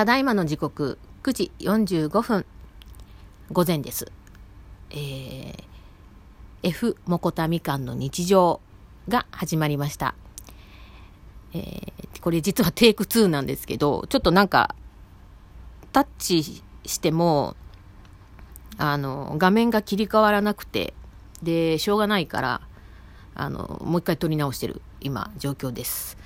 ただいまの時刻9時45分午前です。えー、F モコタみかんの日常が始まりました。えー、これ実はテイク2なんですけど、ちょっとなんか、タッチしても、あの、画面が切り替わらなくて、で、しょうがないから、あの、もう一回撮り直してる、今、状況です。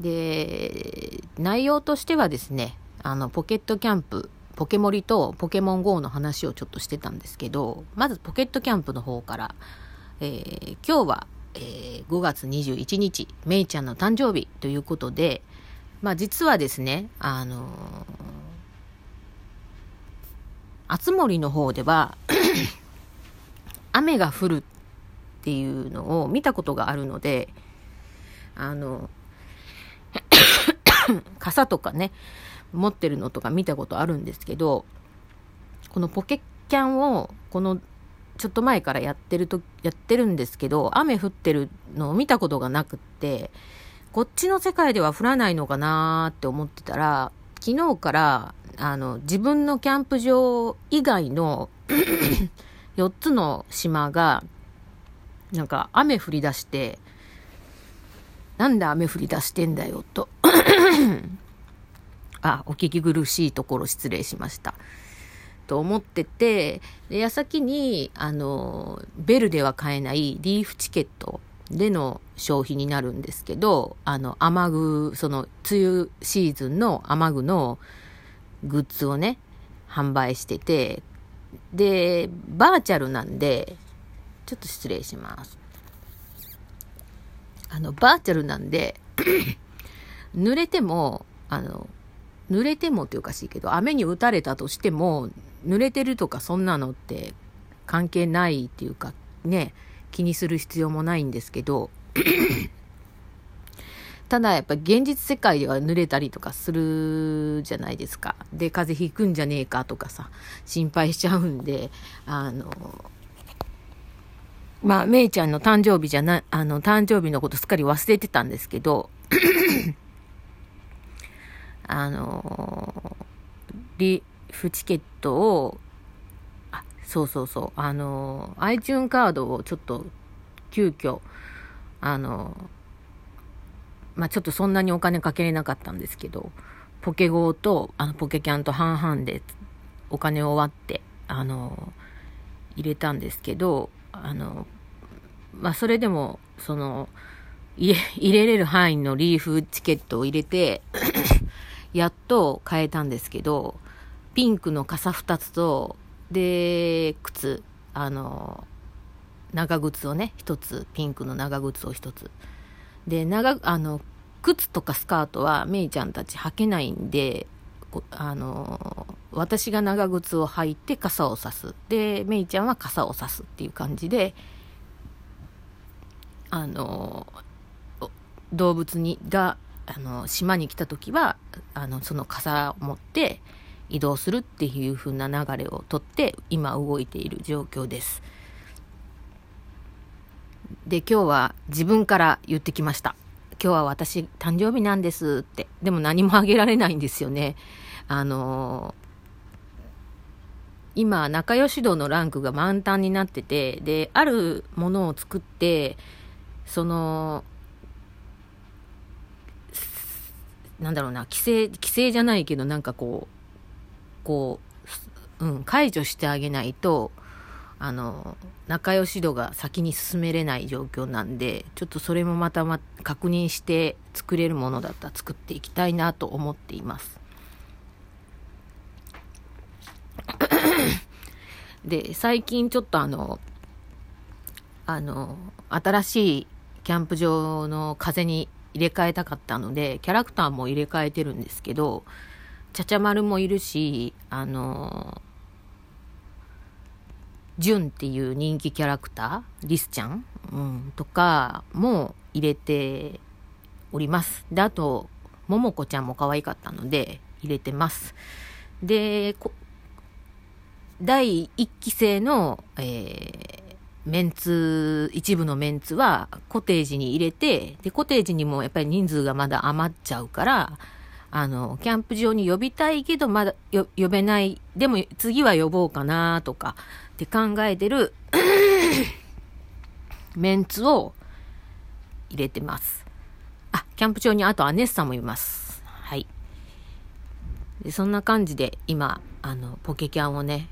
で、内容としてはですね、あの、ポケットキャンプ、ポケモリとポケモン GO の話をちょっとしてたんですけど、まずポケットキャンプの方から、えー今日は、えー5月21日、めいちゃんの誕生日ということで、まあ実はですね、あの、あつ森の方では、雨が降るっていうのを見たことがあるので、あの、傘とかね、持ってるのとか見たことあるんですけど、このポケキャンを、この、ちょっと前からやってると、やってるんですけど、雨降ってるのを見たことがなくって、こっちの世界では降らないのかなって思ってたら、昨日から、あの、自分のキャンプ場以外の 4つの島が、なんか雨降り出して、なんで雨降り出してんだよと。あ、お聞き苦しいところ失礼しました。と思ってて、で、矢先に、あの、ベルでは買えないリーフチケットでの消費になるんですけど、あの、雨具、その、梅雨シーズンの雨具のグッズをね、販売してて、で、バーチャルなんで、ちょっと失礼します。あの、バーチャルなんで、濡れても、あの、濡れてもっていうかしいけど、雨に打たれたとしても、濡れてるとかそんなのって関係ないっていうか、ね、気にする必要もないんですけど、ただやっぱ現実世界では濡れたりとかするじゃないですか。で、風邪ひくんじゃねえかとかさ、心配しちゃうんで、あの、まあ、めいちゃんの誕生日じゃな、あの、誕生日のことすっかり忘れてたんですけど、あの、リーフチケットを、あ、そうそうそう、あの、iTune カードをちょっと、急遽、あの、まあ、ちょっとそんなにお金かけれなかったんですけど、ポケゴーと、あの、ポケキャンと半々でお金を割って、あの、入れたんですけど、あの、まあ、それでも、その、入れ、入れれる範囲のリーフチケットを入れて、やっと買えたんですけど、ピンクの傘2つと、で、靴、あの、長靴をね、1つ、ピンクの長靴を1つ。で、長、あの、靴とかスカートはメイちゃんたち履けないんで、あの、私が長靴を履いて傘を差す。で、メイちゃんは傘を差すっていう感じで、あの、動物に、が、あの、島に来た時は、あの、その傘を持って移動するっていう風な流れをとって、今動いている状況です。で、今日は自分から言ってきました。今日は私誕生日なんですって。でも何もあげられないんですよね。あの今、仲良し度のランクが満タンになってて、で、あるものを作って、その、なんだろうな、規制、規制じゃないけど、なんかこう、こう、うん、解除してあげないと、あの、仲良し度が先に進めれない状況なんで、ちょっとそれもまたま確認して作れるものだったら作っていきたいなと思っています。で、最近ちょっとあの、あの、新しいキャンプ場の風に入れ替えたかったので、キャラクターも入れ替えてるんですけど、ちゃちゃ丸もいるし、あの、ジュンっていう人気キャラクター、リスちゃん、うん、とかも入れております。で、あと、ももこちゃんも可愛かったので入れてます。で、第1期生の、えーメンツ、一部のメンツはコテージに入れて、で、コテージにもやっぱり人数がまだ余っちゃうから、あの、キャンプ場に呼びたいけど、まだ呼べない。でも次は呼ぼうかなとかって考えてる メンツを入れてます。あ、キャンプ場にあとアネッサもいます。はい。でそんな感じで今、あの、ポケキャンをね、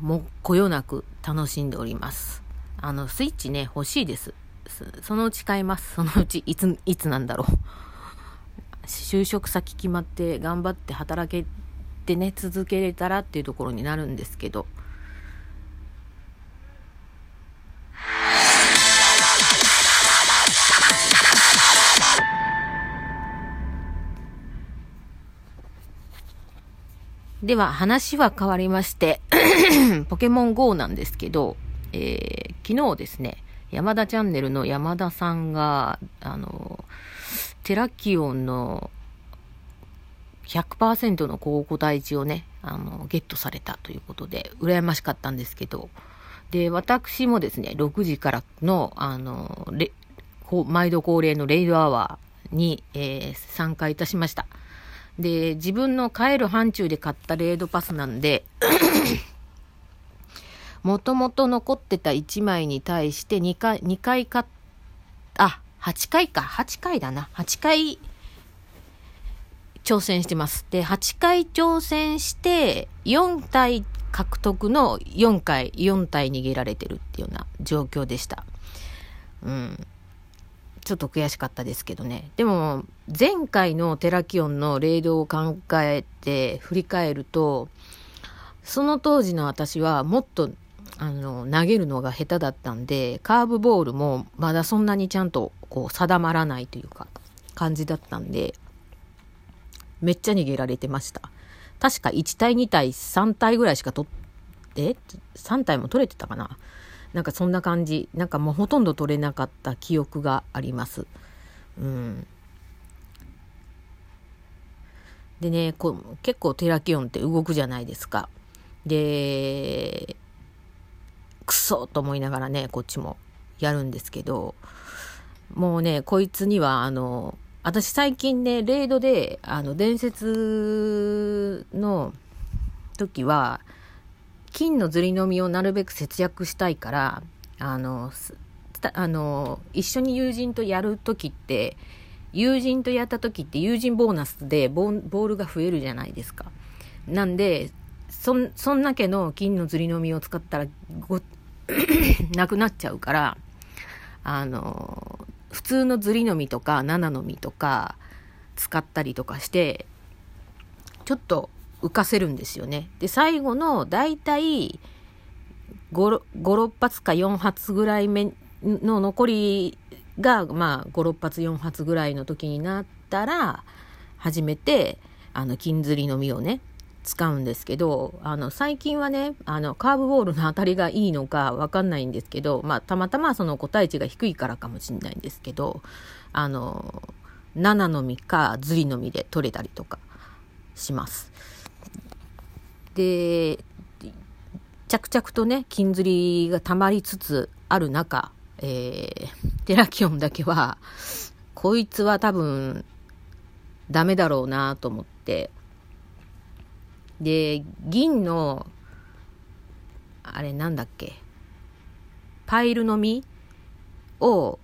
もうこよなく楽しんでおります。あの、スイッチね、欲しいです。そのうち買います。そのうち、いつ、いつなんだろう。就職先決まって頑張って働けてね、続けれたらっていうところになるんですけど。では話は変わりまして ポケモン GO なんですけど、えー、昨日ですね、山田チャンネルの山田さんが、あの、テラキオンの100%の高個体値をね、あの、ゲットされたということで、羨ましかったんですけど、で、私もですね、6時からの、あの、毎度恒例のレイドアワーに、えー、参加いたしました。で、自分の帰る範疇で買ったレードパスなんで、もともと残ってた1枚に対して2回、2回買っ、あ、8回か、8回だな。8回挑戦してます。で、8回挑戦して、4体獲得の4回、4体逃げられてるっていうような状況でした。うん。ちょっと悔しかったですけどね。でも、前回のテラキオンのレイドを考えて振り返ると、その当時の私はもっとあの投げるのが下手だったんで、カーブボールもまだそんなにちゃんとこう定まらないというか感じだったんで、めっちゃ逃げられてました。確か1対2対3対ぐらいしか取って、3体も取れてたかな。なんかそんな感じ。なんかもうほとんど取れなかった記憶があります。うん。でね、こう結構テラキオンって動くじゃないですか。で、くそと思いながらね、こっちもやるんですけど、もうね、こいつには、あの、私最近ね、レイドで、あの、伝説の時は、金のずりのみをなるべく節約したいから、あの、あの、一緒に友人とやる時って、友人とやった時って友人ボーナスでボールが増えるじゃないですか。なんで、そん、そんだけの金のずりのみを使ったら、ご、なくなっちゃうから、あの、普通のずりの実とか7の実とか使ったりとかして、ちょっと浮かせるんですよね。で、最後の大体5、6発か4発ぐらい目の残りが、まあ、5、6発、4発ぐらいの時になったら、初めて、あの、金釣りの実をね、使うんですけど、あの、最近はね、あの、カーブボールの当たりがいいのかわかんないんですけど、まあ、たまたまその個体値が低いからかもしれないんですけど、あの、7の実か、ずりの実で取れたりとかします。で、着々とね、金釣りが溜まりつつある中、えー、テラキオンだけは、こいつは多分、ダメだろうなと思って、で、銀の、あれなんだっけ、パイルの実を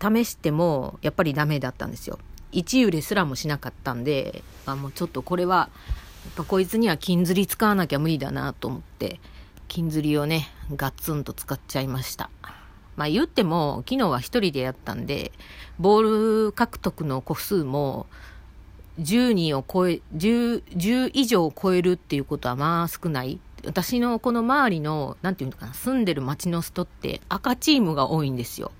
試しても、やっぱりダメだったんですよ。1揺れすらもしなかったんで、あもうちょっとこれは、やっぱこいつには金釣り使わなきゃ無理だなと思って、金釣りをね、ガッツンと使っちゃいました。まあ言っても、昨日は一人でやったんで、ボール獲得の個数も、10人を超え、10、10以上を超えるっていうことはまあ少ない。私のこの周りの、なんていうのかな、住んでる町の人って赤チームが多いんですよ。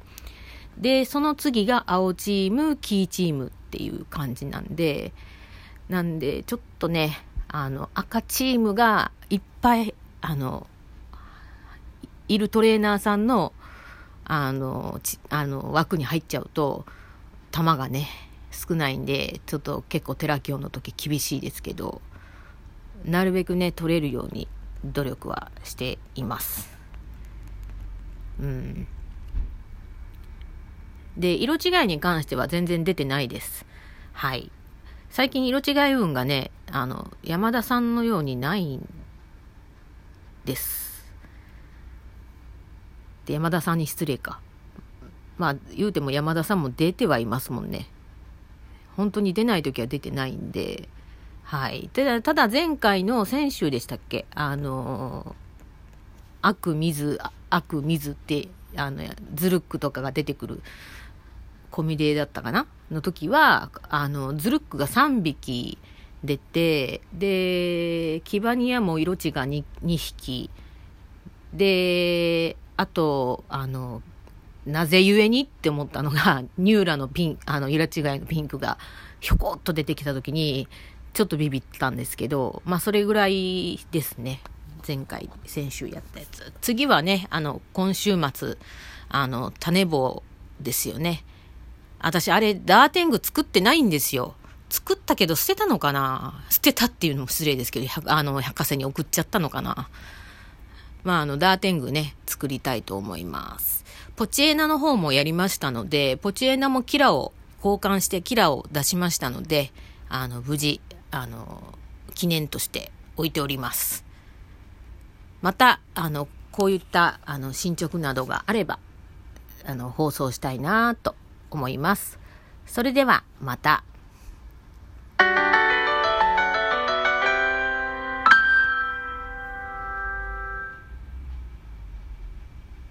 で、その次が青チーム、黄チームっていう感じなんで、なんで、ちょっとね、あの、赤チームがいっぱい、あの、いるトレーナーさんの、あの、あの枠に入っちゃうと、球がね、少ないんで、ちょっと結構テラキオの時厳しいですけど、なるべくね、取れるように努力はしています。うん。で、色違いに関しては全然出てないです。はい。最近色違い運がね、あの、山田さんのようにないんです。で、山田さんに失礼か。まあ、言うても山田さんも出てはいますもんね。本当に出ない時は出てないんで、はい。ただ、ただ前回の先週でしたっけ？あの、悪水、悪水って、あの、ズルックとかが出てくるコミデだったかな？の時は、あの、ズルックが3匹出て、で、キバニアも色地が 2, 2匹、で、あと、あの、なぜゆえにって思ったのが、ニューラのピン、あの、色違いのピンクがひょこっと出てきた時に、ちょっとビビったんですけど、まあ、それぐらいですね。前回、先週やったやつ。次はね、あの、今週末、あの、種棒ですよね。私、あれ、ダーテング作ってないんですよ。作ったけど捨てたのかな？捨てたっていうのも失礼ですけど、あの、百貨店に送っちゃったのかな？まあ、あの、ダーテングね、作りたいと思います。ポチエナの方もやりましたので、ポチエナもキラを交換してキラを出しましたので、あの、無事、あの、記念として置いております。また、あの、こういった、あの、進捗などがあれば、あの、放送したいなと思います。それではまた。